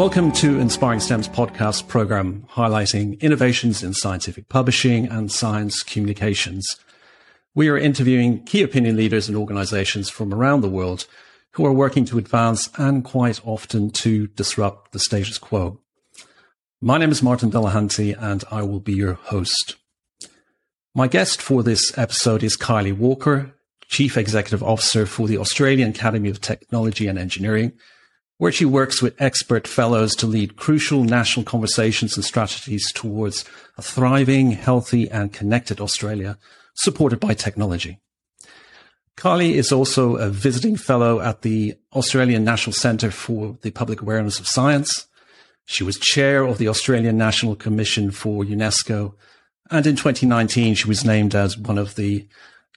Welcome to Inspiring STEM's podcast program highlighting innovations in scientific publishing and science communications. We are interviewing key opinion leaders and organizations from around the world who are working to advance and quite often to disrupt the status quo. My name is Martin Delahunty and I will be your host. My guest for this episode is Kylie Walker, Chief Executive Officer for the Australian Academy of Technology and Engineering, where she works with expert fellows to lead crucial national conversations and strategies towards a thriving, healthy and connected Australia supported by technology. Kylie is also a visiting fellow at the Australian National Centre for the Public Awareness of Science. She was chair of the Australian National Commission for UNESCO. And in 2019, she was named as one of the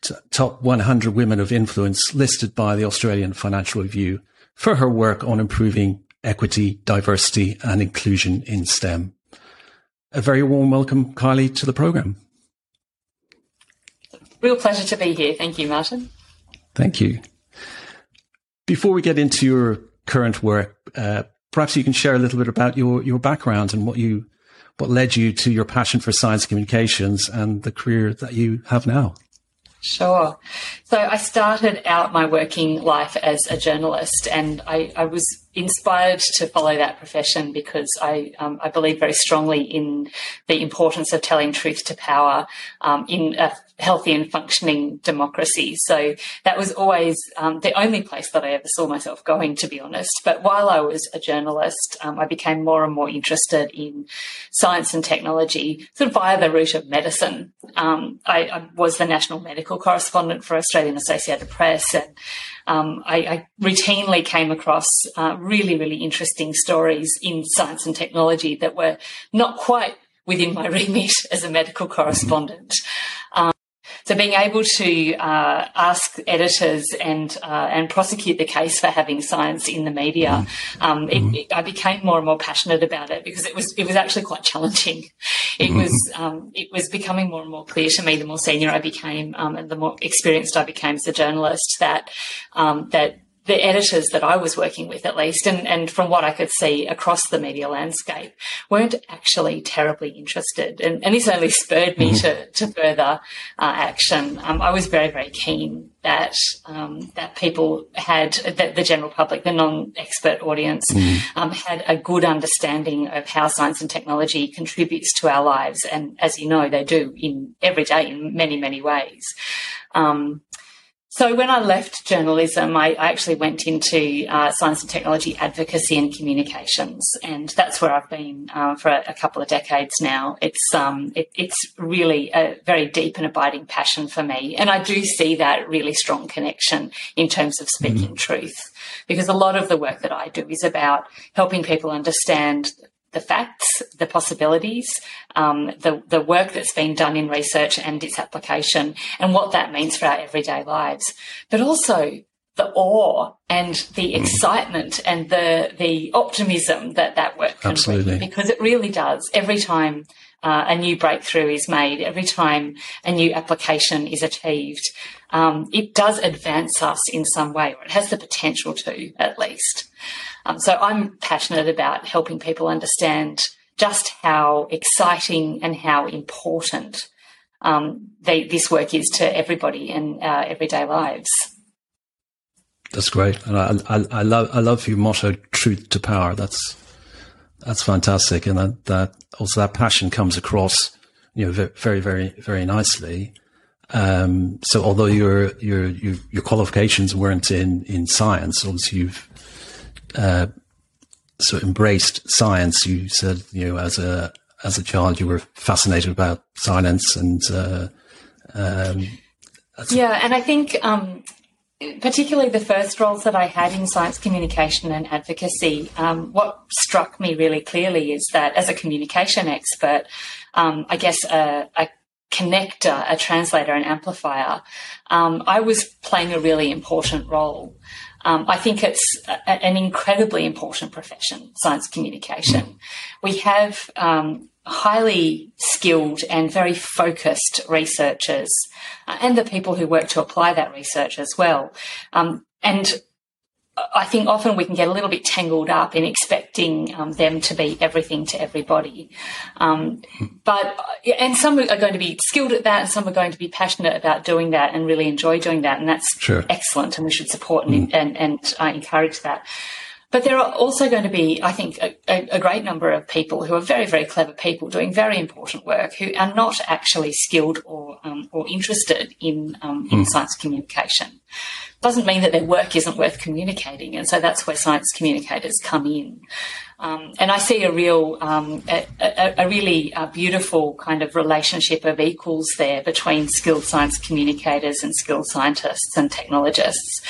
t- top 100 women of influence listed by the Australian Financial Review for her work on improving equity, diversity and inclusion in STEM. A very warm welcome, Kylie, to the program. Real pleasure to be here. Thank you, Martin. Thank you. Before we get into your current work, uh, perhaps you can share a little bit about your, your background and what you what led you to your passion for science communications and the career that you have now. Sure. So I started out my working life as a journalist, and I, I was inspired to follow that profession because I, um, I believe very strongly in the importance of telling truth to power um, in a healthy and functioning democracy. So that was always um, the only place that I ever saw myself going, to be honest. But while I was a journalist, um, I became more and more interested in science and technology, sort of via the route of medicine. Um, I, I was the national medical correspondent for Australian Associated Press and um, I, I, routinely came across uh, really, really interesting stories in science and technology that were not quite within my remit as a medical correspondent. Um, so being able to uh, ask editors and uh, and prosecute the case for having science in the media, mm-hmm. um, it, mm-hmm. it, I became more and more passionate about it because it was it was actually quite challenging. It mm-hmm. was um, it was becoming more and more clear to me the more senior I became um, and the more experienced I became as a journalist that um, that the editors that I was working with, at least, and, and from what I could see across the media landscape, weren't actually terribly interested. And, and this only spurred me mm-hmm. to, to further uh, action. Um, I was very, very keen that um, that people had, that the general public, the non-expert audience, mm-hmm. um, had a good understanding of how science and technology contributes to our lives. And as you know, they do in every day in many, many ways. So when I left journalism, I, I actually went into uh, science and technology advocacy and communications, and that's where I've been uh, for a, a, couple of decades now. It's um, it, it's really a very deep and abiding passion for me, and I do see that really strong connection in terms of speaking mm. truth, because a lot of the work that I do is about helping people understand the facts, the possibilities, um, the, the work that's been done in research and its application, and what that means for our everyday lives. But also the awe and the mm. excitement and the the optimism that that work can Absolutely. bring, because it really does. Every time uh, a new breakthrough is made, every time a new application is achieved, um, it does advance us in some way, or it has the potential to, at least. Um, so I'm passionate about helping people understand just how exciting and how important um, they, this work is to everybody in our everyday lives. That's great, and I, I, I love I love your motto, "Truth to Power." That's that's fantastic, and that, that also that passion comes across, you know, very very very nicely. Um, so although your your your qualifications weren't in in science, obviously you've uh, of embraced science. You said, you know, as a as a child, you were fascinated about science, and uh, um, yeah, and I think um, particularly the first roles that I had in science communication and advocacy, um, what struck me really clearly is that as a communication expert, um, I guess a, a, connector, a translator, an amplifier, um, I was playing a really important role. Um, I think it's a, an incredibly important profession, science communication. We have um, highly skilled and very focused researchers uh, and the people who work to apply that research as well. Um, and I think often we can get a little bit tangled up in expecting um, them to be everything to everybody. Um, but, and some are going to be skilled at that and some are going to be passionate about doing that and really enjoy doing that. And that's sure. excellent and we should support and, mm. and, and uh, encourage that. But there are also going to be, I think, a, a, great number of people who are very, very clever people doing very important work who are not actually skilled or um, or interested in um, in mm. science communication. Doesn't mean that their work isn't worth communicating, and so that's where science communicators come in. Um, and I see a real, um, a, a, a, really uh, beautiful kind of relationship of equals there between skilled science communicators and skilled scientists and technologists.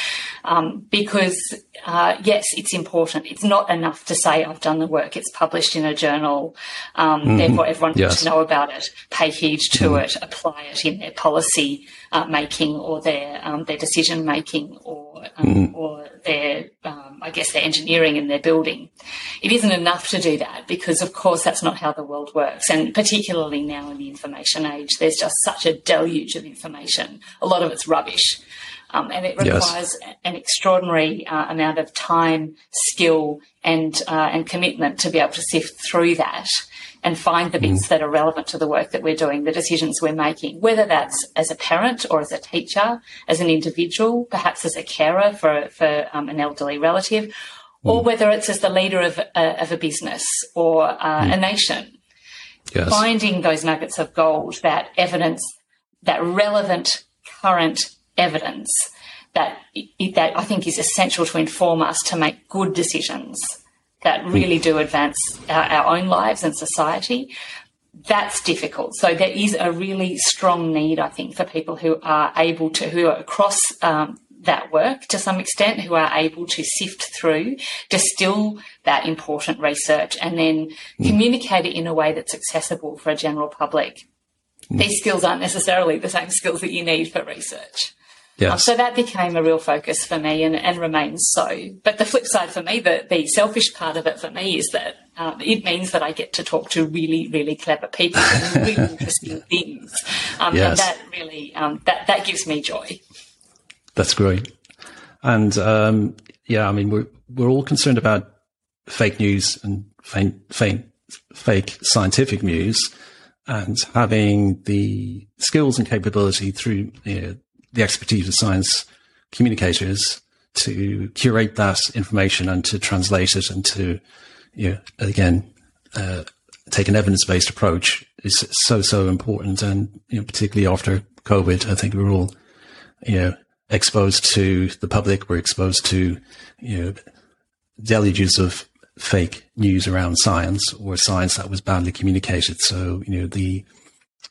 Um, because uh, yes, it's important. It's not enough to say I've done the work. It's published in a journal. Um, mm-hmm. Therefore, everyone yes. to know about it, pay heed to mm. it, apply it in their policy uh, making or their um, their decision making or mm. or their um, I guess their engineering and their building. It isn't enough to do that because, of course, that's not how the world works. And particularly now in the information age, there's just such a deluge of information. A lot of it's rubbish. Um, and it requires yes. an extraordinary uh, amount of time, skill, and uh, and commitment to be able to sift through that and find the bits mm. that are relevant to the work that we're doing, the decisions we're making, whether that's as a parent or as a teacher, as an individual, perhaps as a carer for for um, an elderly relative, mm. or whether it's as the leader of uh, of a business or uh, mm. a nation. Yes. Finding those nuggets of gold, that evidence, that relevant current evidence that that I think is essential to inform us to make good decisions that really do advance our, our own lives and society. That's difficult. So there is a really strong need, I think, for people who are able to, who are across um, that work to some extent, who are able to sift through, distill that important research, and then mm. communicate it in a way that's accessible for a general public. Mm. These skills aren't necessarily the same skills that you need for research. Yes. Um, so that became a real focus for me and, and remains so. But the flip side for me, the, the selfish part of it for me is that um, it means that I get to talk to really, really clever people and really interesting things. Um, yes. And that really, um, that, that gives me joy. That's great. And, um, yeah, I mean, we're, we're all concerned about fake news and fake, fake, fake scientific news and having the skills and capability through you know, the expertise of science communicators to curate that information and to translate it and to, you know, again, uh, take an evidence-based approach is so, so important. And, you know, particularly after COVID, I think we're all, you know, exposed to the public. We're exposed to, you know, deluges of fake news around science or science that was badly communicated. So, you know, the,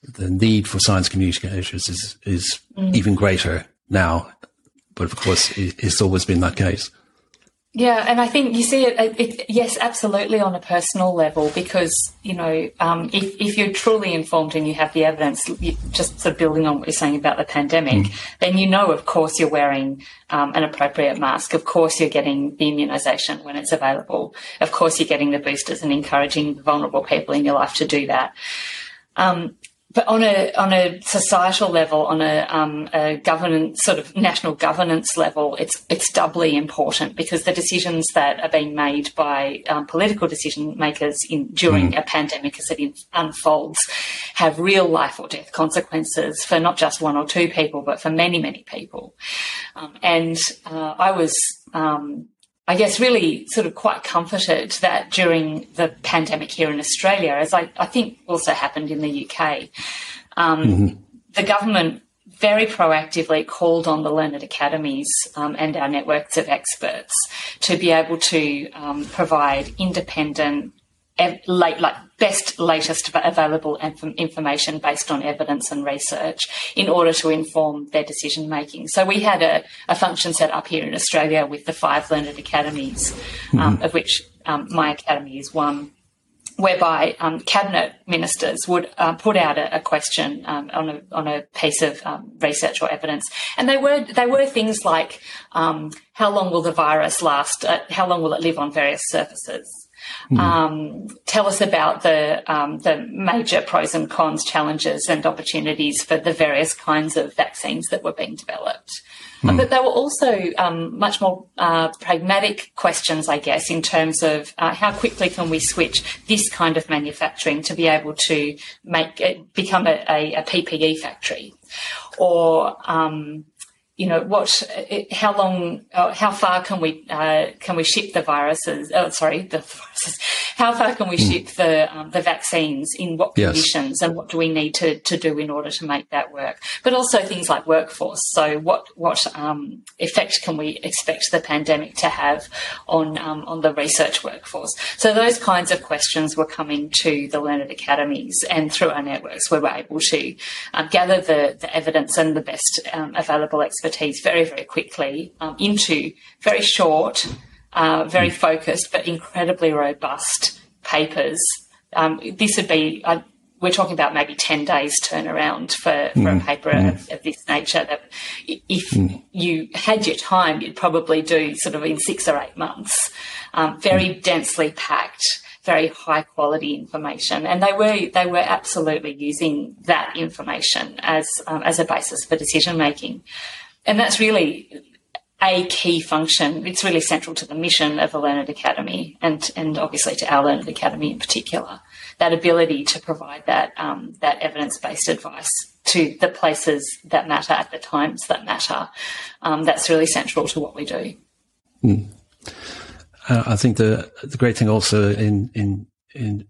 the need for science communicators is is mm. even greater now. But of course, it's always been that case. Yeah, and I think you see it, it, yes, absolutely on a personal level, because, you know, um, if, if you're truly informed and you have the evidence, just sort of building on what you're saying about the pandemic, mm. then you know, of course, you're wearing um, an appropriate mask. Of course, you're getting the immunisation when it's available. Of course, you're getting the boosters and encouraging vulnerable people in your life to do that. Um, but on a on a societal level, on a, um, a, governance sort of national governance level, it's it's doubly important because the decisions that are being made by um, political decision makers in during mm. a pandemic as it unfolds have real life or death consequences for not just one or two people, but for many many people. Um, and uh, I was um, I guess, really sort of quite comforted that during the pandemic here in Australia, as I, I think also happened in the UK, um, mm-hmm. the government very proactively called on the learned academies um, and our networks of experts to be able to um, provide independent late, like best latest available information based on evidence and research in order to inform their decision making. So we had a, a, function set up here in Australia with the five learned academies, um, mm-hmm. of which um, my academy is one. Whereby um, cabinet ministers would uh, put out a, a question um, on a on a piece of um, research or evidence, and they were they were things like um, how long will the virus last? Uh, how long will it live on various surfaces? Mm. Um, tell us about the um, the major pros and cons, challenges and opportunities for the various kinds of vaccines that were being developed. Mm. But there were also um, much more uh, pragmatic questions, I guess, in terms of uh, how quickly can we switch this kind of manufacturing to be able to make it become a, a, a PPE factory, or um, you know what how long uh, how far can we uh, can we ship the viruses oh sorry the viruses how far can we mm. ship the um, the vaccines? In what conditions? Yes. and what do we need to, to do in order to make that work? But also things like workforce. So what what um, effect can we expect the pandemic to have on um, on the research workforce? So those kinds of questions were coming to the learned academies and through our networks. We were able to um, gather the, the evidence and the best um, available expertise very, very quickly um, into very short, uh, very mm. focused, but incredibly robust papers. Um, this would be, uh, we're talking about maybe 10 days turnaround for, for mm. a paper mm. of, of, this nature. That if mm. you had your time, you'd probably do sort of in six or eight months. Um, very densely packed very high quality information, and they were they were absolutely using that information as um, as a basis for decision making, and that's really a key function. It's really central to the mission of the Learned Academy, and and obviously to our Learned Academy in particular. That ability to provide that um, that evidence based advice to the places that matter at the times that matter. Um, that's really central to what we do. Mm. Uh, I think the the great thing also in in in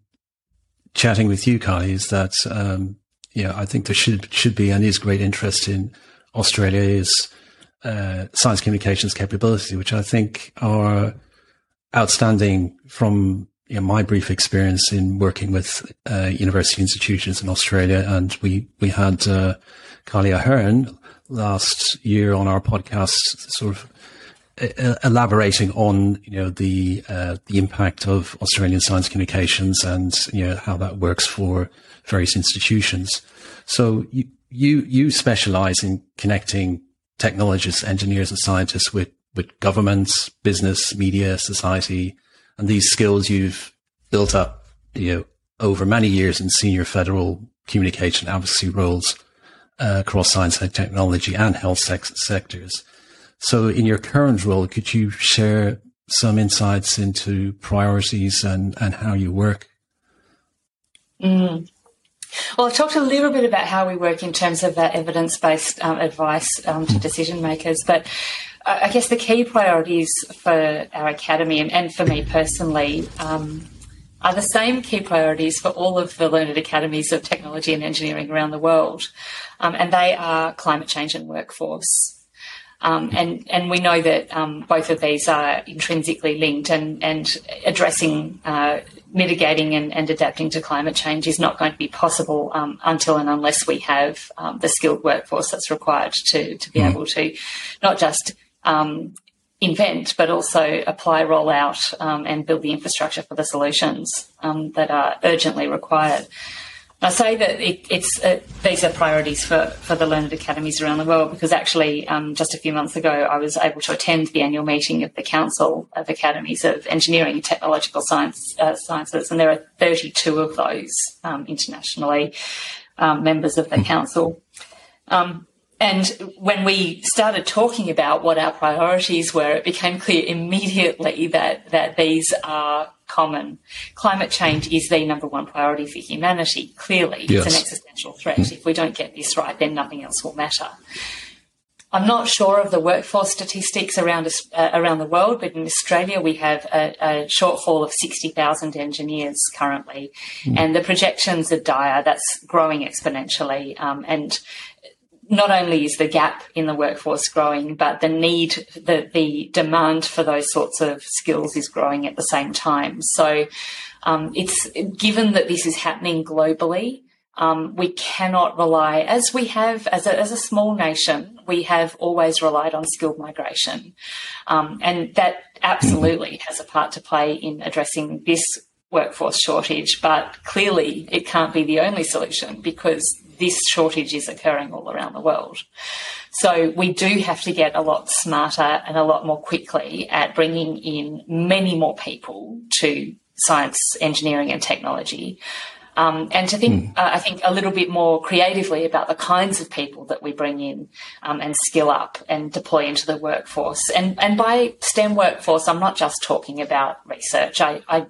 chatting with you, Kylie, is that um, yeah, I think there should should be and is great interest in Australia Australia's uh, science communications capability, which I think are outstanding from you know, my brief experience in working with uh, university institutions in Australia. And we we had uh, Kylie Ahern last year on our podcast, sort of elaborating on you know the uh, the impact of Australian science communications and you know how that works for various institutions. So you you, you specialize in connecting technologists, engineers, and scientists with with governments, business, media, society, and these skills you've built up you know over many years in senior federal communication advocacy roles uh, across science and technology and health sectors. So in your current role, could you share some insights into priorities and, and how you work? Mm. Well, I've talked a little bit about how we work in terms of that evidence based um, advice um, to decision makers, but I guess the key priorities for our academy and, and for me personally um, are the same key priorities for all of the learned academies of technology and engineering around the world, um, and they are climate change and workforce. Um, and, and we know that um, both of these are intrinsically linked, and, and addressing, uh, mitigating, and, and, adapting to climate change is not going to be possible um, until and unless we have um, the skilled workforce that's required to, to be mm. able to not just um, invent, but also apply, roll out, um, and build the infrastructure for the solutions that are urgently required. I say that it, it's uh, these are priorities for, for the learned academies around the world because actually um, just a few months ago I was able to attend the annual meeting of the Council of Academies of Engineering and Technological Science, uh, Sciences, and there are 32 of those um, internationally um, members of the council. Um, and when we started talking about what our priorities were, it became clear immediately that that these are common. Climate change is the number one priority for humanity. Clearly, yes. it's an existential threat. Mm. If we don't get this right, then nothing else will matter. I'm not sure of the workforce statistics around uh, around the world, but in Australia we have a, a shortfall of 60,000 engineers currently, mm. and the projections are dire. That's growing exponentially, um, and not only is the gap in the workforce growing, but the need, the, the demand for those sorts of skills is growing at the same time. So um, it's given that this is happening globally, um, we cannot rely, as we have as a, as a small nation, we have always relied on skilled migration. Um, and that absolutely has a part to play in addressing this workforce shortage, but clearly it can't be the only solution because this shortage is occurring all around the world. So we do have to get a lot smarter and a lot more quickly at bringing in many more people to science, engineering, and technology. Um, and to think, mm. uh, I think, a little bit more creatively about the kinds of people that we bring in um, and skill up and deploy into the workforce. And and by STEM workforce, I'm not just talking about research. I, I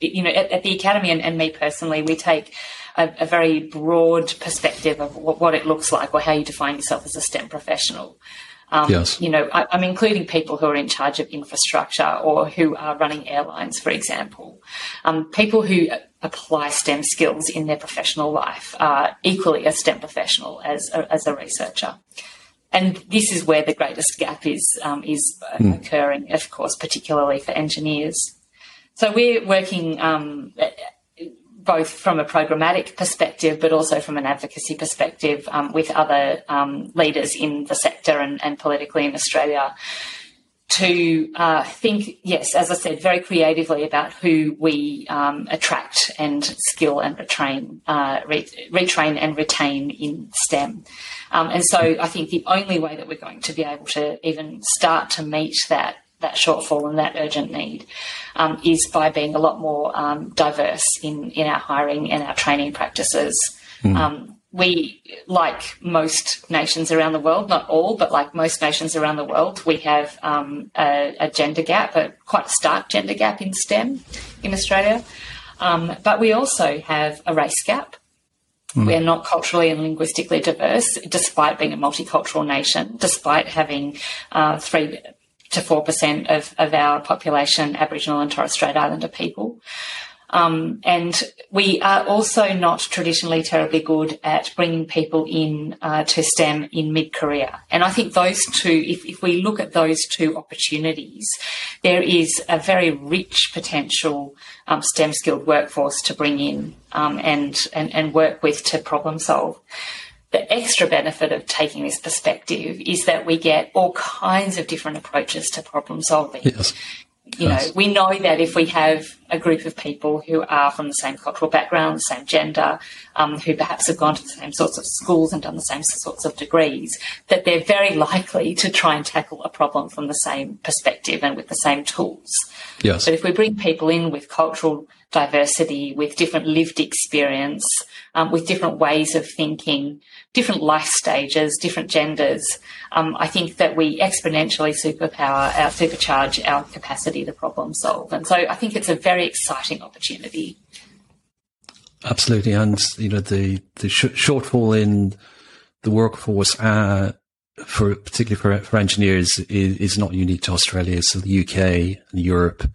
you know, at, at the academy and, and, me personally, we take a, a very broad perspective of what, what, it looks like or how you define yourself as a STEM professional. Um, yes. You know, I, am including people who are in charge of infrastructure or who are running airlines, for example. Um, people who apply STEM skills in their professional life are equally a STEM professional as a, as a researcher. And this is where the greatest gap is um, is mm. occurring, of course, particularly for engineers. So we're working um, both from a programmatic perspective, but also from an advocacy perspective um, with other um, leaders in the sector and, and politically in Australia to uh, think, yes, as I said, very creatively about who we um, attract and skill and retrain, uh, re- retrain and retain in STEM. Um, and so I think the only way that we're going to be able to even start to meet that that shortfall and that urgent need um, is by being a lot more um, diverse in, in our hiring and our training practices. Mm. Um, we, like most nations around the world, not all, but like most nations around the world, we have um, a, a, gender gap, a quite a stark gender gap in STEM in Australia. Um, but we also have a race gap. Mm. We're not culturally and linguistically diverse, despite being a multicultural nation, despite having uh, three to 4% of, of our population Aboriginal and Torres Strait Islander people. Um, and we are also not traditionally terribly good at bringing people in uh, to STEM in mid career. And I think those two, if, if we look at those two opportunities, there is a very rich potential um, STEM skilled workforce to bring in um, and, and, and work with to problem solve the extra benefit of taking this perspective is that we get all kinds of different approaches to problem solving. Yes. You yes. know, we know that if we have a group of people who are from the same cultural background, the same gender, um, who perhaps have gone to the same sorts of schools and done the same sorts of degrees, that they're very likely to try and tackle a problem from the same perspective and with the same tools. Yes. But if we bring people in with cultural diversity, with different lived experience, um, with different ways of thinking, different life stages, different genders, um, I think that we exponentially superpower our supercharge our capacity to problem solve. And so I think it's a very exciting opportunity. Absolutely, and you know the the sh- shortfall in the workforce, uh, for particularly for, for engineers, is, is, not unique to Australia. So the UK and Europe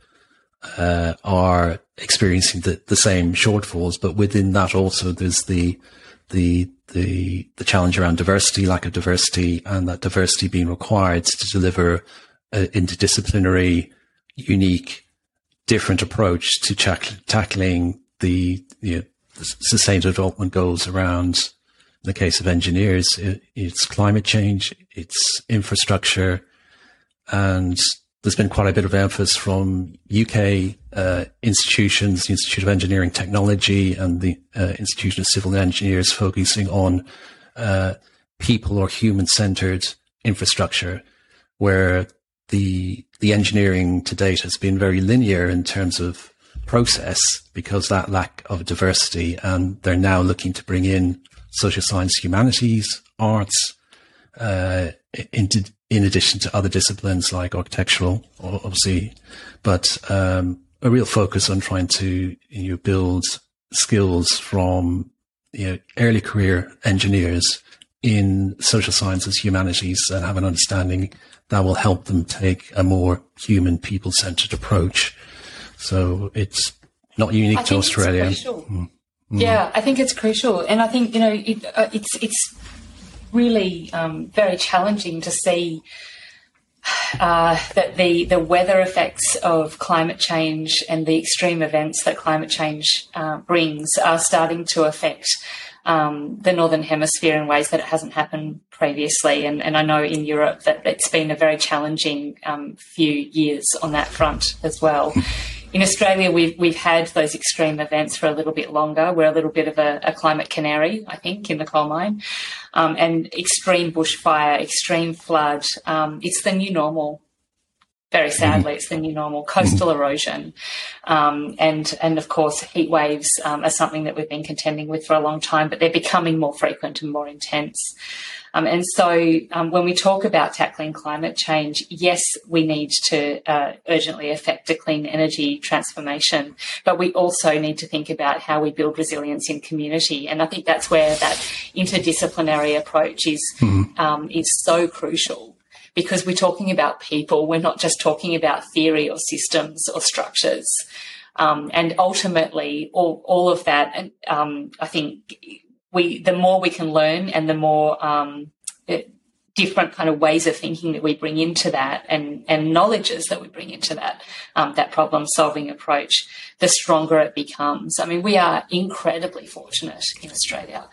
uh, are experiencing the, the same shortfalls, but within that also there's the the the the challenge around diversity, lack of diversity, and that diversity being required to deliver an interdisciplinary, unique, different approach to tackling the, you know, sustainable development goals around. In the case of engineers, it, it's climate change, it's infrastructure, and there's been quite a bit of emphasis from UK uh, institutions, the Institute of Engineering Technology and the uh, Institution of Civil Engineers, focusing on uh, people or human-centered infrastructure, where the the engineering to date has been very linear in terms of process because that lack of diversity, and they're now looking to bring in social science, humanities, arts, uh, into in addition to other disciplines like architectural, obviously, but um, a real focus on trying to you know, build skills from you know, early career engineers in social sciences, humanities, and have an understanding that will help them take a more human, people centered approach. So it's not unique to Australia. Mm. Mm. Yeah, I think it's crucial, and I think you know it, uh, it's it's really um, very challenging to see uh, that the, the weather effects of climate change and the extreme events that climate change uh, brings are starting to affect um, the northern hemisphere in ways that it hasn't happened previously. And, and I know in Europe that it's been a very challenging um, few years on that front as well. In Australia, we've we've had those extreme events for a little bit longer. We're a little bit of a, a climate canary, I think, in the coal mine, um, and extreme bushfire, extreme flood. Um, it's the new normal. Very sadly, mm-hmm. it's the new normal. Coastal mm-hmm. erosion, um, and and of course, heat waves um, are something that we've been contending with for a long time, but they're becoming more frequent and more intense. Um, and so, um, when we talk about tackling climate change, yes, we need to uh, urgently effect a clean energy transformation, but we also need to think about how we build resilience in community. And I think that's where that interdisciplinary approach is mm-hmm. um, is so crucial because we're talking about people. We're not just talking about theory or systems or structures. Um, and ultimately, all, all of that, um, I think we, the more we can learn and the more, um, it, different kind of ways of thinking that we bring into that and, and knowledges that we bring into that, um, that problem solving approach, the stronger it becomes. I mean, we are incredibly fortunate in Australia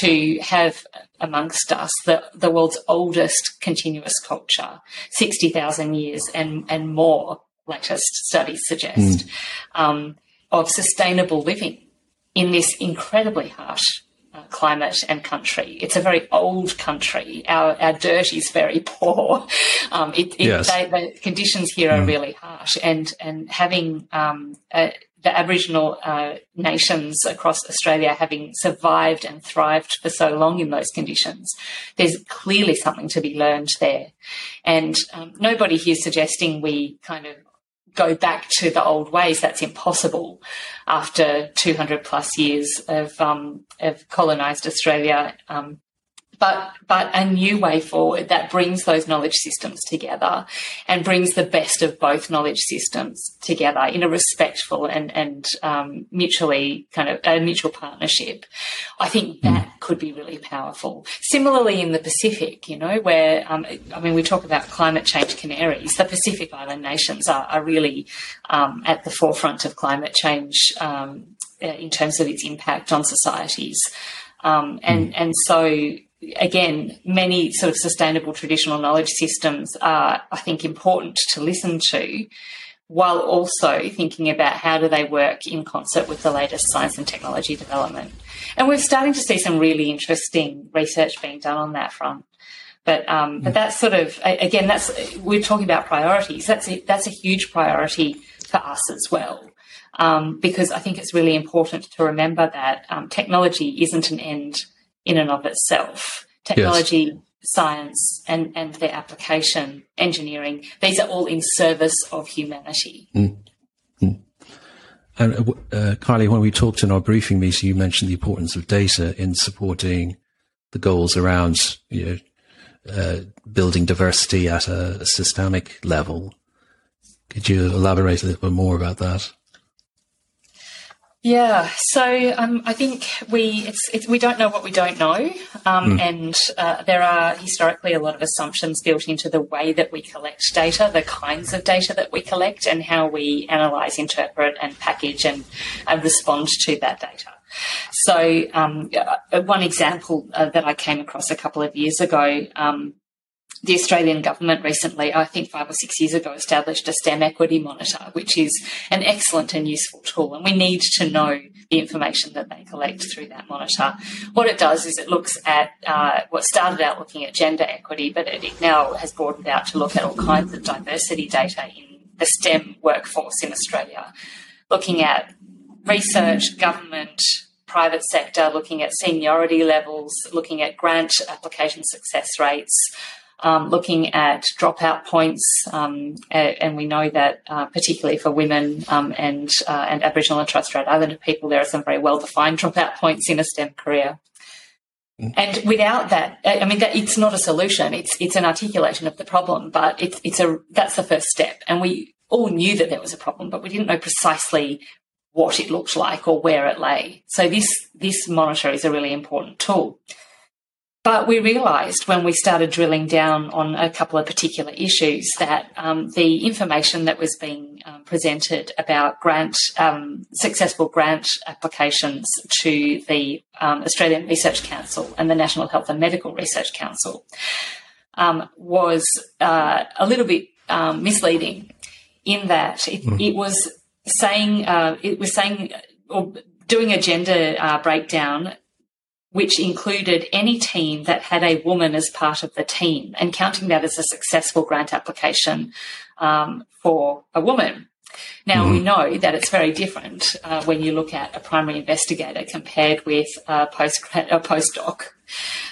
to have amongst us the, the world's oldest continuous culture, 60,000 years and, and more, latest studies suggest, mm. um, of sustainable living in this incredibly harsh uh, climate and country. It's a very old country. Our, our dirt is very poor. Um, it, it, yes. they, the conditions here are mm. really harsh, and and having um, a, the Aboriginal uh, nations across Australia having survived and thrived for so long in those conditions, there's clearly something to be learned there. And um, nobody here suggesting we kind of go back to the old ways. That's impossible after 200 plus years of, um, of colonised Australia um, but but a new way forward that brings those knowledge systems together and brings the best of both knowledge systems together in a respectful and and um, mutually kind of a mutual partnership. I think hmm. that mm. could be really powerful. Similarly, in the Pacific, you know, where um, I mean, we talk about climate change canaries. The Pacific Island nations are, are really um, at the forefront of climate change um, in terms of its impact on societies. Um, and mm. and so again, many sort of sustainable traditional knowledge systems are, I think, important to listen to, while also thinking about how do they work in concert with the latest science and technology development. And we're starting to see some really interesting research being done on that front. But um, but that's sort of again, that's we're talking about priorities. That's a, that's a huge priority for us as well. Um, because I think it's really important to remember that um, technology isn't an end in and of itself. Technology, yes. science, and, and their application, engineering, these are all in service of humanity. Mm. Mm. And uh, uh, Kylie, when we talked in our briefing meeting, you mentioned the importance of data in supporting the goals around you know, uh, building diversity at a, a systemic level. Could you elaborate a little bit more about that? Yeah, so um, I think we it's, it's, we don't know what we don't know, um, mm. and uh, there are historically a lot of assumptions built into the way that we collect data, the kinds of data that we collect, and how we analyse, interpret, and package and uh, respond to that data. So um, uh, one example uh, that I came across a couple of years ago um, the Australian government recently, I think five or six years ago, established a STEM equity monitor, which is an excellent and useful tool. And we need to know the information that they collect through that monitor. What it does is it looks at uh, what started out looking at gender equity, but it, it now has broadened out to look at all kinds of diversity data in the STEM workforce in Australia, looking at research, government, private sector, looking at seniority levels, looking at grant application success rates, um, looking at dropout points, um, and we know that uh, particularly for women um, and uh, and Aboriginal and Torres Strait Islander people, there are some very well defined dropout points in a STEM career. Mm. And without that, I mean, that, it's not a solution. It's it's an articulation of the problem, but it's it's a that's the first step. And we all knew that there was a problem, but we didn't know precisely what it looked like or where it lay. So this this monitor is a really important tool. But we realised when we started drilling down on a couple of particular issues that um, the information that was being um, presented about grant um, successful grant applications to the um, Australian Research Council and the National Health and Medical Research Council um, was uh, a little bit um, misleading in that it, mm. it was saying uh, it was saying or doing a gender uh, breakdown which included any team that had a woman as part of the team and counting that as a successful grant application um, for a woman. Now mm-hmm. we know that it's very different uh, when you look at a primary investigator compared with a, post, a postdoc.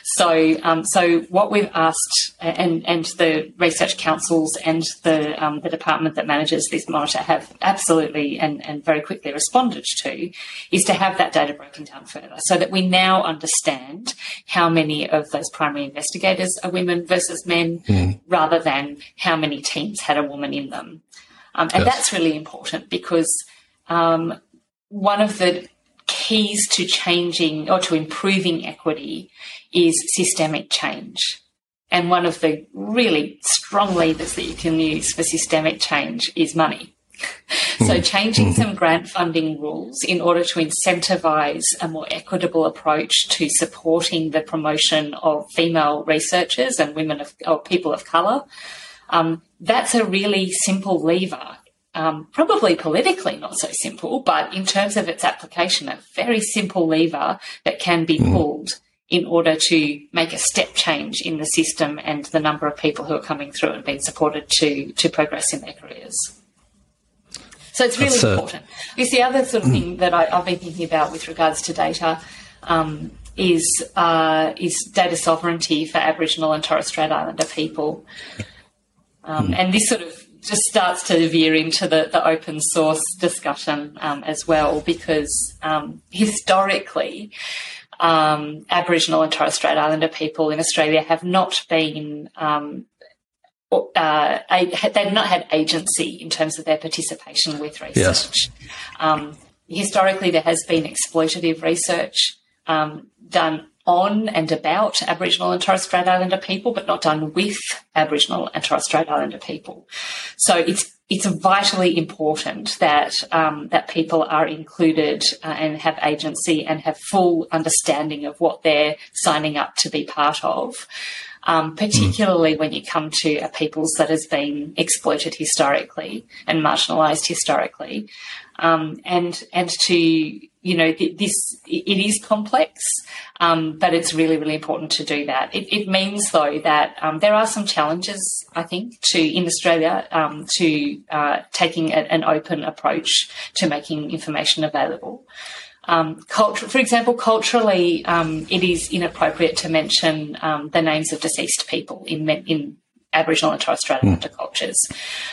So, um, so what we've asked, and and the research councils and the um, the department that manages this monitor have absolutely and and very quickly responded to, is to have that data broken down further, so that we now understand how many of those primary investigators are women versus men, mm. rather than how many teams had a woman in them, um, and yes. that's really important because um, one of the keys to changing or to improving equity is systemic change. And one of the really strong levers that you can use for systemic change is money. so, hmm. changing some grant funding rules in order to incentivize a more equitable approach to supporting the promotion of female researchers and women of, or people of colour, um, that's a really simple lever um, probably politically not so simple, but in terms of its application, a very simple lever that can be mm. pulled in order to make a step change in the system and the number of people who are coming through and being supported to to progress in their careers. So it's really uh, important. It's the other sort of mm. thing that I, have been thinking about with regards to data um, is uh, is data sovereignty for Aboriginal and Torres Strait Islander people, um, mm. and this sort of just starts to veer into the, the open source discussion um, as well, because um, historically, um, Aboriginal and Torres Strait Islander people in Australia have not been. Um, uh, they've not had agency in terms of their participation with research. Yes. Um, historically, there has been exploitative research um, done on and about Aboriginal and Torres Strait Islander people, but not done with Aboriginal and Torres Strait Islander people. So it's it's vitally important that um, that people are included uh, and have agency and have full understanding of what they're signing up to be part of. Um, particularly mm. when you come to a peoples that has been exploited historically and marginalised historically, um, and and to you know, this it is complex, um, but it's really, really important to do that. It, it means, though, that um, there are some challenges, I think, to in Australia um, to uh, taking a, an open approach to making information available. Um, for example, culturally, um, it is inappropriate to mention um, the names of deceased people in in Aboriginal and Torres Strait Islander mm. cultures.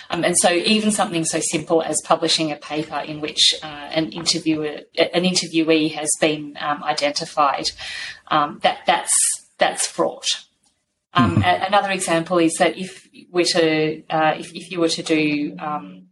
Um, and so, even something so simple as publishing a paper in which uh, an interviewer, an interviewee has been um, identified, um, that that's that's fraught. Mm. Another example is that if we're to uh, if, if, you were to do um,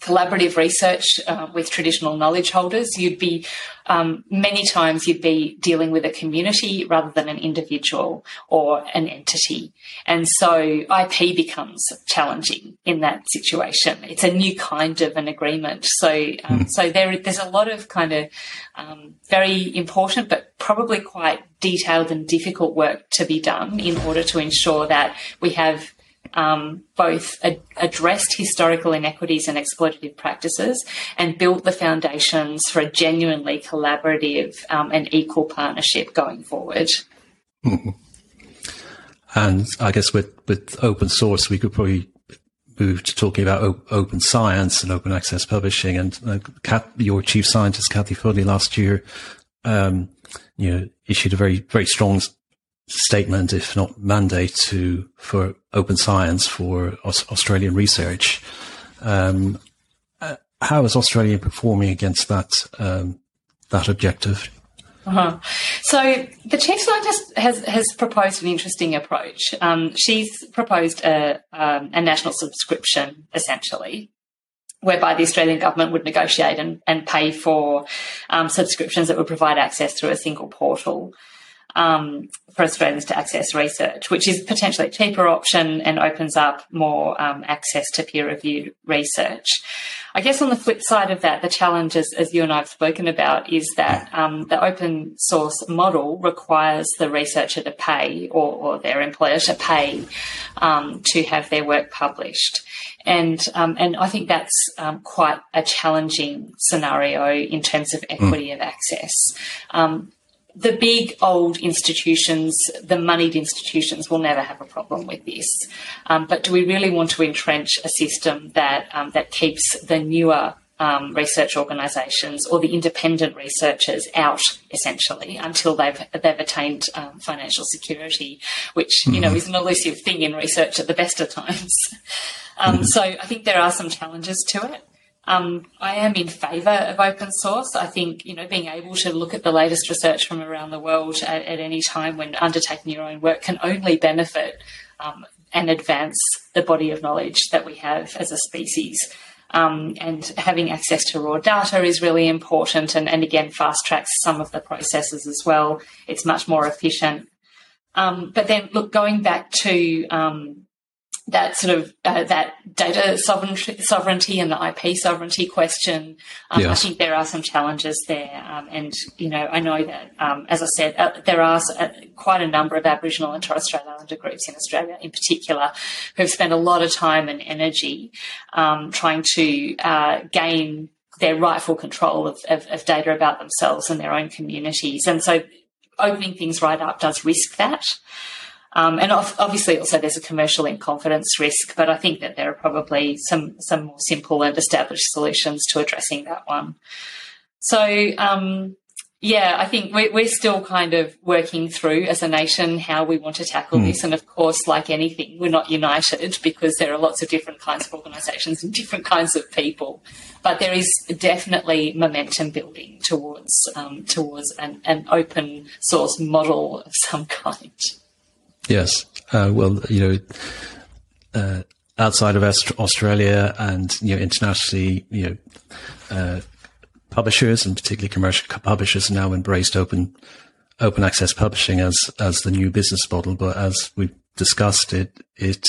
collaborative research uh, with traditional knowledge holders, you'd be um, many times you'd be dealing with a community rather than an individual or an entity, and so IP becomes challenging in that situation. It's a new kind of an agreement, so um, mm. so there there's a lot of kind of um, very important but probably quite detailed and difficult work to be done in order to ensure that we have um, both ad- addressed historical inequities and exploitative practices and built the foundations for a genuinely collaborative um, and equal partnership going forward. Mm-hmm. And I guess with, with open source, we could probably move to talking about op- open science and open access publishing. And uh, Kat, your chief scientist, Cathy Foley, last year, um, you know, issued a very, very strong statement, if not mandate, to for open science for Australian research. Um, uh, how is Australia performing against that um, that objective? Uh-huh. So the chief scientist has has proposed an interesting approach. Um, she's proposed a, um, a national subscription, essentially, whereby the Australian government would negotiate and, and pay for um, subscriptions that would provide access through a single portal um, for Australians to access research, which is potentially a cheaper option and opens up more um, access to peer reviewed research. I guess on the flip side of that, the challenges, as you and I have spoken about, is that um, the open source model requires the researcher to pay or, or their employer to pay um, to have their work published. And, um, and I think that's um, quite a challenging scenario in terms of equity mm. of access. The big old institutions, the moneyed institutions, will never have a problem with this. Um, but do we really want to entrench a system that um, that keeps the newer um, research organisations or the independent researchers out essentially until they've they've attained um, financial security, which you mm-hmm. know is an elusive thing in research at the best of times. Um, mm-hmm. So I think there are some challenges to it. Um, I am in favour of open source. I think you know being able to look at the latest research from around the world at, at any time when undertaking your own work can only benefit um, and advance the body of knowledge that we have as a species. Um, and having access to raw data is really important and, and again fast tracks some of the processes as well. It's much more efficient. Um, but then look, going back to um, that sort of uh, that data sovereignty, sovereignty and the IP sovereignty question. Um, yes. I think there are some challenges there, um, and you know I know that um, as I said, uh, there are uh, quite a number of Aboriginal and Torres Strait Islander groups in Australia, in particular, who have spent a lot of time and energy um, trying to uh, gain their rightful control of, of, of data about themselves and their own communities, and so opening things right up does risk that. Um, and obviously, also there's a commercial in confidence risk, but I think that there are probably some some more simple and established solutions to addressing that one. So, um, yeah, I think we're, we're still kind of working through as a nation how we want to tackle mm. this. And of course, like anything, we're not united because there are lots of different kinds of organisations and different kinds of people. But there is definitely momentum building towards um, towards an, an open source model of some kind. Yes. Uh, well, you know, uh, outside of Australia and, you know, internationally, you know, uh, publishers and particularly commercial publishers now embraced open, open access publishing as, as the new business model. But as we discussed it, it,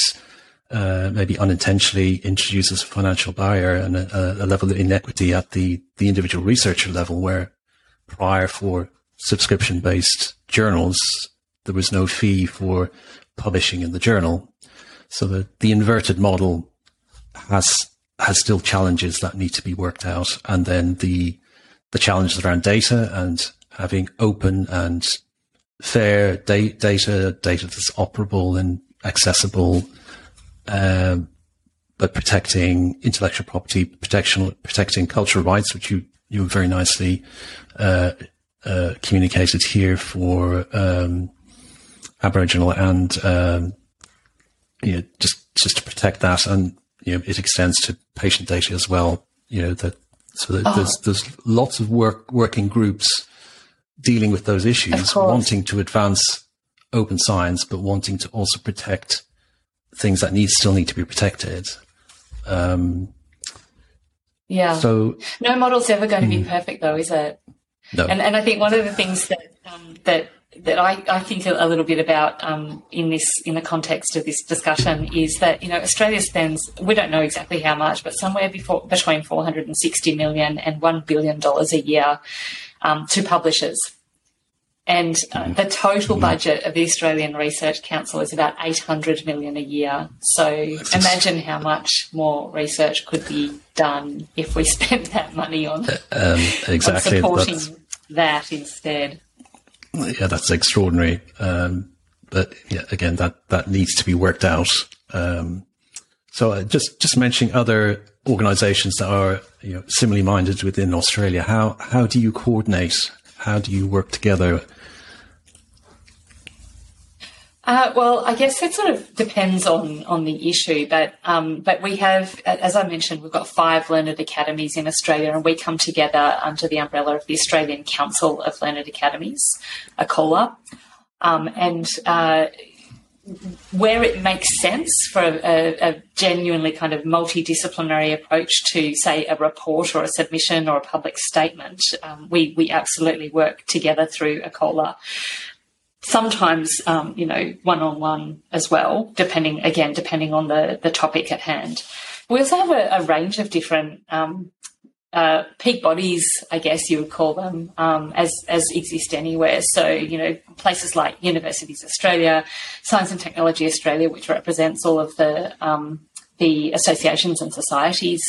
uh, maybe unintentionally introduces a financial barrier and a, a level of inequity at the, the individual researcher level where prior for subscription based journals, there was no fee for publishing in the journal. So the, the inverted model has has still challenges that need to be worked out. And then the the challenges around data and having open and fair da- data, data that's operable and accessible, um, but protecting intellectual property, protection, protecting cultural rights, which you you very nicely uh, uh, communicated here for um, Aboriginal and um, you know just just to protect that, and you know it extends to patient data as well. You know that so that oh. there's there's lots of work working groups dealing with those issues, wanting to advance open science, but wanting to also protect things that need still need to be protected. Um, yeah. So no model's ever going to be hmm. perfect, though, is it? No. And and I think one of the things that um, that that I, I, think a little bit about um, in this in the context of this discussion is that you know Australia spends we don't know exactly how much, but somewhere before, between 460 million and one billion dollars a year um, to publishers. And uh, mm-hmm. the total mm-hmm. budget of the Australian Research Council is about 800 million a year. So imagine how much more research could be done if we spent that money on, uh, um, exactly. on supporting that instead yeah, that's extraordinary. Um, but yeah, again, that, that needs to be worked out. Um, so uh, just, just mentioning other organizations that are, you know, similarly minded within Australia. How, how do you coordinate? How do you work together? Uh, well, I guess it sort of depends on on the issue, but um, but we have, as I mentioned, we've got five learned academies in Australia, and we come together under the umbrella of the Australian Council of Learned Academies, ACOLA, um, and. Uh, where it makes sense for a, a, genuinely kind of multidisciplinary approach to, say, a report or a submission or a public statement, um, we we absolutely work together through ACOLA sometimes um, you know one on one as well, depending again depending on the the topic at hand. We also have a, a range of different um, uh, peak bodies, I guess you would call them, um, as as exist anywhere. So you know places like Universities Australia, Science and Technology Australia, which represents all of the um, the associations and societies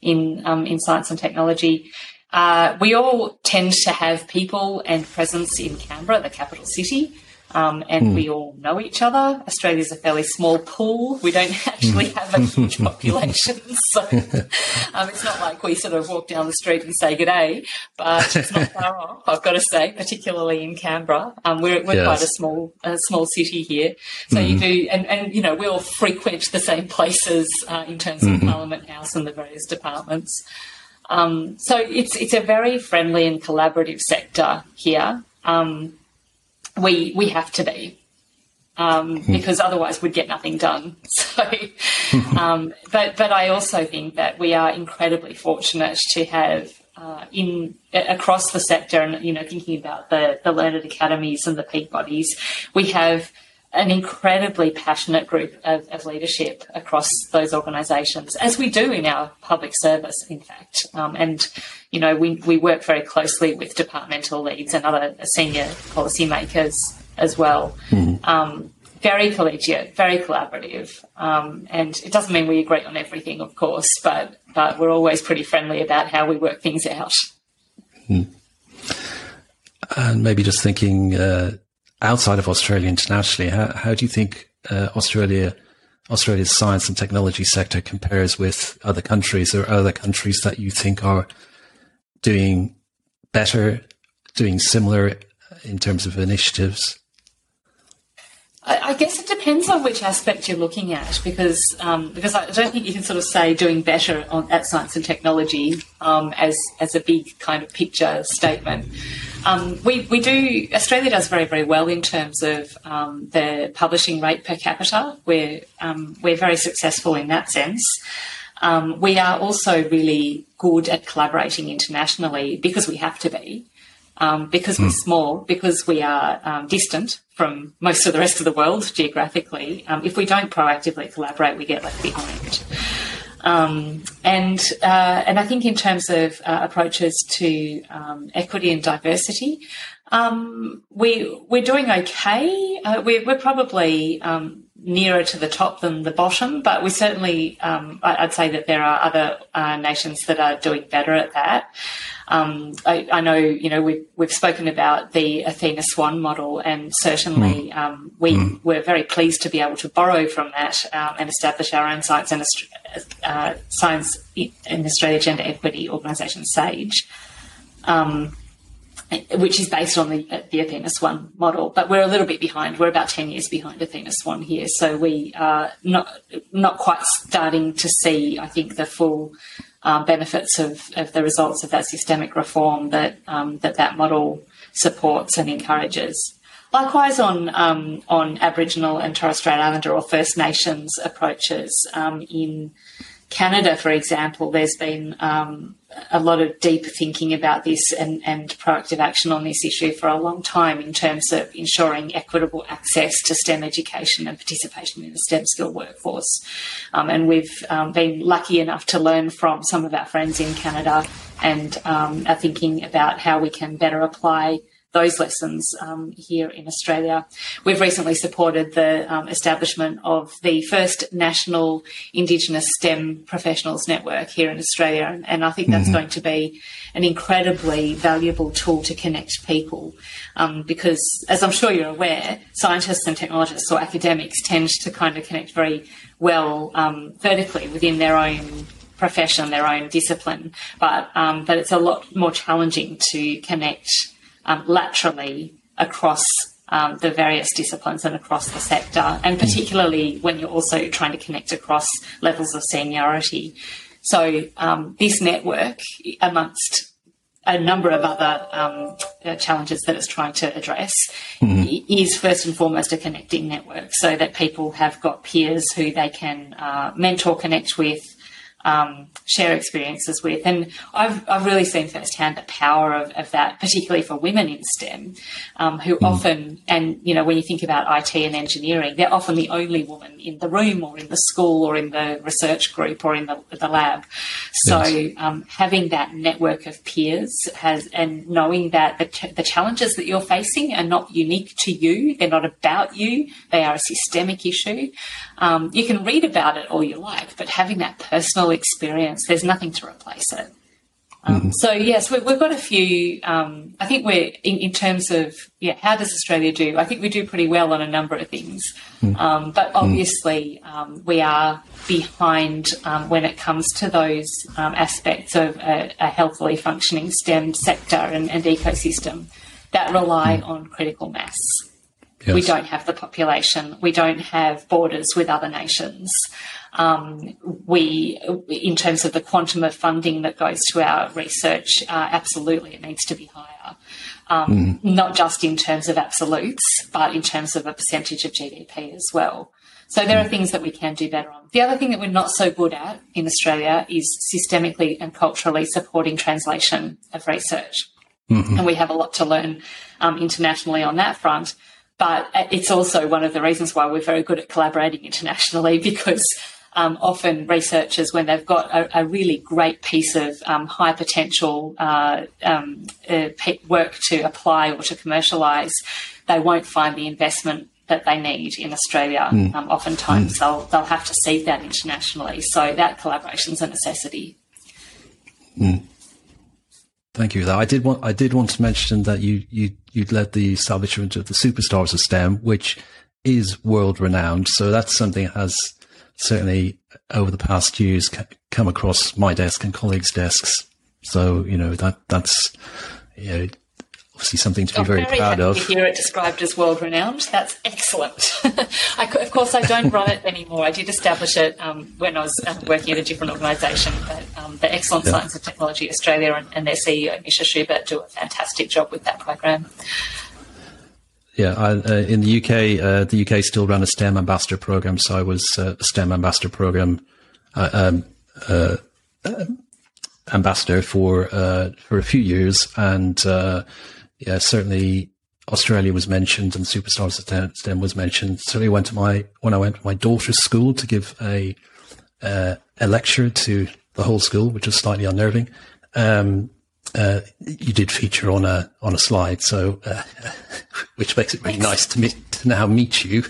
in um, in science and technology. Uh, we all tend to have people and presence in Canberra, the capital city. Um, and mm. we all know each other. Australia's a fairly small pool. We don't actually hmm. have a huge population, so um, it's not like we sort of walk down the street and say good day. But it's not far off, I've got to say, particularly in Canberra. Um, we're, we're yes. quite a small a small city here, so mm. you hmm. do, and, and you know we all frequent the same places uh, in terms of mm-hmm. Parliament House and the various departments. Um, so it's it's a very friendly and collaborative sector here. Um, we we have to be um, hmm. because otherwise we'd get nothing done. So, um, but but I also think that we are incredibly fortunate to have uh, in across the sector, and you know, thinking about the the learned academies and the peak bodies, we have an incredibly passionate group of, of leadership across those organisations, as we do in our public service, in fact. Um, and you know, we, we work very closely with departmental leads and other senior policymakers as well. Mm-hmm. Um, very collegiate, very collaborative, um, and it doesn't mean we agree on everything, of course, but but we're always pretty friendly about how we work things out. Mm. And maybe just thinking uh, outside of Australia internationally, how, how do you think uh, Australia Australia's science and technology sector compares with other countries or other countries that you think are doing better, doing similar in terms of initiatives? I guess it depends on which aspect you're looking at, because um, because I don't think you can sort of say doing better on, at science and technology um, as as a big kind of picture statement. Um, we we do Australia does very very well in terms of um, the publishing rate per capita. We're um, we're very successful in that sense. Um, we are also really good at collaborating internationally because we have to be, um, because mm. we're hmm. small, because we are um, distant from most of the rest of the world geographically. Um, if we don't proactively collaborate, we get left behind. Um, and uh, and I think in terms of uh, approaches to um, equity and diversity, we we're doing okay. Uh, we're, we're probably nearer to the top than the bottom, but we certainly, um, I'd say that there are other uh, nations that are doing better at that. Um, I, I, know, you know, we've, we've spoken about the Athena Swan model, and certainly mm. um, we mm. were very pleased to be able to borrow from that um, and establish our own science and uh, science in Australia gender equity organisation, SAGE. Um, which is based on the, the Athena Swan model. But we're a little bit behind. We're about 10 years behind Athena Swan here. So we are not, not quite starting to see, I think, the full um, benefits of, of the results of that systemic reform that, um, that that model supports and encourages. Likewise, on um, on Aboriginal and Torres Strait Islander or First Nations approaches um, in Canada, for example, there's been um, a lot of deep thinking about this and, and, proactive action on this issue for a long time in terms of ensuring equitable access to STEM education and participation in the STEM skill workforce. Um, and we've um, been lucky enough to learn from some of our friends in Canada and um, are thinking about how we can better apply those lessons um, here in Australia. We've recently supported the um, establishment of the first national Indigenous STEM professionals network here in Australia, and, I think that's mm-hmm. going to be an incredibly valuable tool to connect people. Um, because, as I'm sure you're aware, scientists and technologists or academics tend to kind of connect very well um, vertically within their own profession, their own discipline, but um, but it's a lot more challenging to connect um, laterally across um, the various disciplines and across the sector, and particularly when you're also trying to connect across levels of seniority. So, um, this network, amongst a number of other um, uh, challenges that it's trying to address, mm-hmm. is first and foremost a connecting network so that people have got peers who they can uh, mentor, connect with, um, share experiences with. And I've, I've really seen firsthand the power of, of that, particularly for women in STEM, um, who mm. often, and you know, when you think about IT and engineering, they're often the only woman in the room or in the school or in the research group or in the, the lab. So yes. um, having that network of peers has, and knowing that the, ch- the challenges that you're facing are not unique to you, they're not about you, they are a systemic issue. Um, you can read about it all you like, but having that personal experience, there's nothing to replace it. Um, mm-hmm. So yes, we, have got a few. Um, I think we're in, in, terms of yeah, how does Australia do? I think we do pretty well on a number of things, mm. um, but obviously um, we are behind um, when it comes to those um, aspects of a, a, healthily functioning STEM sector and, and ecosystem that rely mm. on critical mass. Yes. We don't have the population. We don't have borders with other nations. Um, we, in terms of the quantum of funding that goes to our research, uh, absolutely it needs to be higher. Um, mm. Not just in terms of absolutes, but in terms of a percentage of GDP as well. So there are things that we can do better on. The other thing that we're not so good at in Australia is systemically and culturally supporting translation of research. Mm-hmm. And we have a lot to learn um, internationally on that front. But it's also one of the reasons why we're very good at collaborating internationally because um, often researchers, when they've got a, a really great piece of um, high potential uh, um, uh, work to apply or to commercialise, they won't find the investment that they need in Australia. Mm. oftentimes, mm. they'll they'll have to seek that internationally. So that collaboration is a necessity. Mm. Thank you. I did want I did want to mention that you you you led the establishment of the Superstars of STEM, which is world renowned. So that's something that has certainly over the past years come across my desk and colleagues' desks. So you know that that's you know, obviously something to be very, very, proud of. To hear it described as world renowned, that's excellent. I, of course, I don't run it anymore. I did establish it um, when I was uh, working at a different organisation. But um, the Excellent yeah. Science and Technology Australia and, and, their CEO Misha Schubert do a fantastic job with that program. Yeah, I, uh, in the UK, uh, the UK still run a STEM ambassador program. So I was uh, a STEM ambassador program uh, um, uh, ambassador for for a few years, and yeah, certainly Australia was mentioned and Superstars of STEM was mentioned. Certainly went to my when I went to my daughter's school to give a a lecture to the whole school, which was slightly unnerving. Um, uh, you did feature on a on a slide, so uh, which makes it really nice to meet to now meet you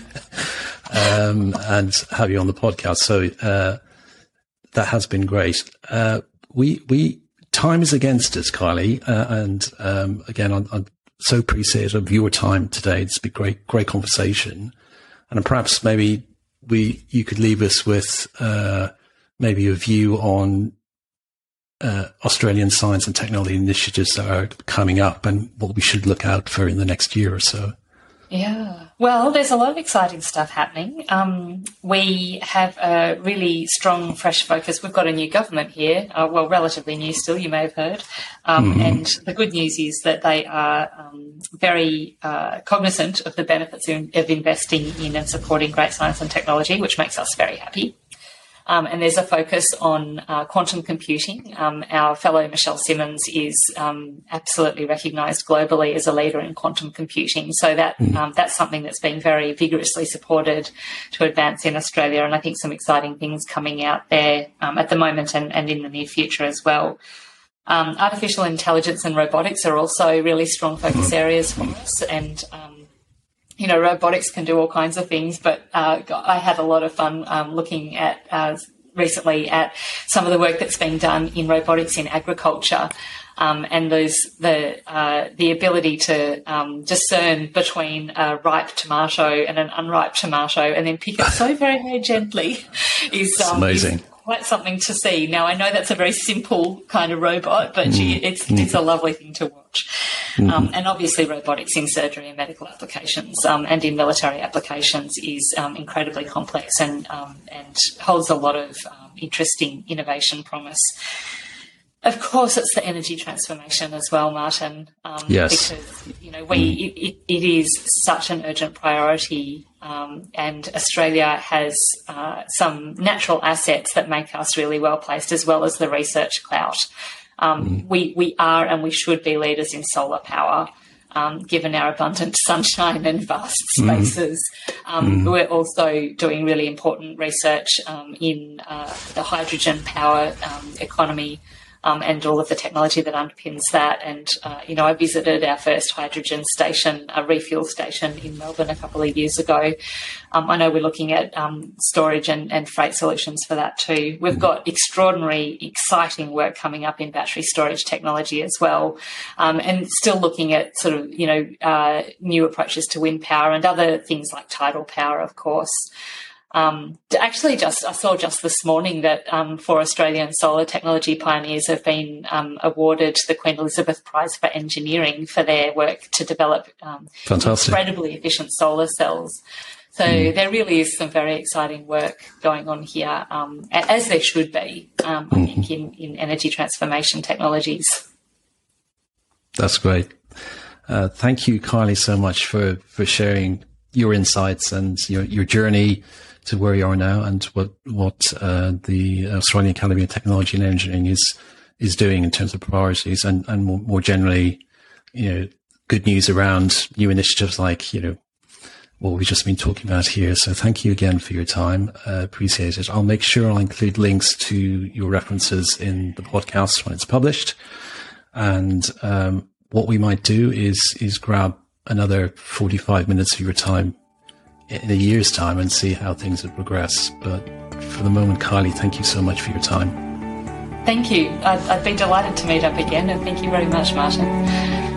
um, and have you on the podcast. So uh, that has been great. Uh, we we time is against us, Kylie, uh, and um, again, I'm, I'm, so appreciative of your time today. It's been great great conversation, and perhaps maybe we you could leave us with uh, maybe a view on uh, Australian science and technology initiatives that are coming up and what we should look out for in the next year or so? Yeah, well, there's a lot of exciting stuff happening. Um, we have a really strong, fresh focus. We've got a new government here, uh, well, relatively new still, you may have heard. Um, mm-hmm. And the good news is that they are um, very uh, cognizant of the benefits of investing in and supporting great science and technology, which makes us very happy. Um, and there's a focus on uh, quantum computing. Um, our fellow Michelle Simmons is um, absolutely recognised globally as a leader in quantum computing. So that mm. that's something that's been very vigorously supported to advance in Australia. And I think some exciting things coming out there um, at the moment and, and in the near future as well. Um, artificial intelligence and robotics are also really strong focus hmm. areas for us, and um, you know, robotics can do all kinds of things, but uh, I had a lot of fun um, looking at uh, recently at some of the work that's being done in robotics in agriculture. Um, and those the uh, the ability to um, discern between a ripe tomato and an unripe tomato, and then pick it so very very gently, is um, amazing. Is quite something to see. Now I know that's a very simple kind of robot, but mm. it's mm. it's a lovely thing to watch. Mm-hmm. Um, and obviously, robotics in surgery and medical applications um, and in military applications is um, incredibly complex and um, and holds a lot of um, interesting innovation promise. Of course, it's the energy transformation as well, Martin. Um, yes. Because, you know, we, mm. it, it is such an urgent priority. Um, and Australia has uh, some natural assets that make us really well placed, as well as the research clout. Um, mm. we, we are and we should be leaders in solar power. Um, given our abundant sunshine and vast mm-hmm. spaces. Um, mm. We're also doing really important research um, in uh, the hydrogen power um, economy um, and all of the technology that underpins that. And, uh, you know, I visited our first hydrogen station, a refuel station in Melbourne a couple of years ago. Um, I know we're looking at um, storage and, and, freight solutions for that too. We've got extraordinary, exciting work coming up in battery storage technology as well, um, and still looking at sort of, you know, uh, new approaches to wind power and other things like tidal power, of course. Um, actually, just I saw just this morning that um, four Australian solar technology pioneers have been um, awarded the Queen Elizabeth Prize for Engineering for their work to develop um, incredibly efficient solar cells. So mm. there really is some very exciting work going on here, um, as there should be, um, I think, mm-hmm. in, in energy transformation technologies. That's great. Uh, thank you, Kylie, so much for, for sharing your insights and your, your journey to where you are now and what what uh, the Australian Academy of Technology and Engineering is is doing in terms of priorities and and more, more generally, you know, good news around new initiatives like you know what we've just been talking about here. So thank you again for your time. Uh, appreciate it. I'll make sure I'll include links to your references in the podcast when it's published. And um, what we might do is is grab another 45 minutes of your time in a year's time and see how things have progressed. But for the moment, Kylie, thank you so much for your time. Thank you. I'd, I'd be delighted to meet up again, and thank you very much, Martin.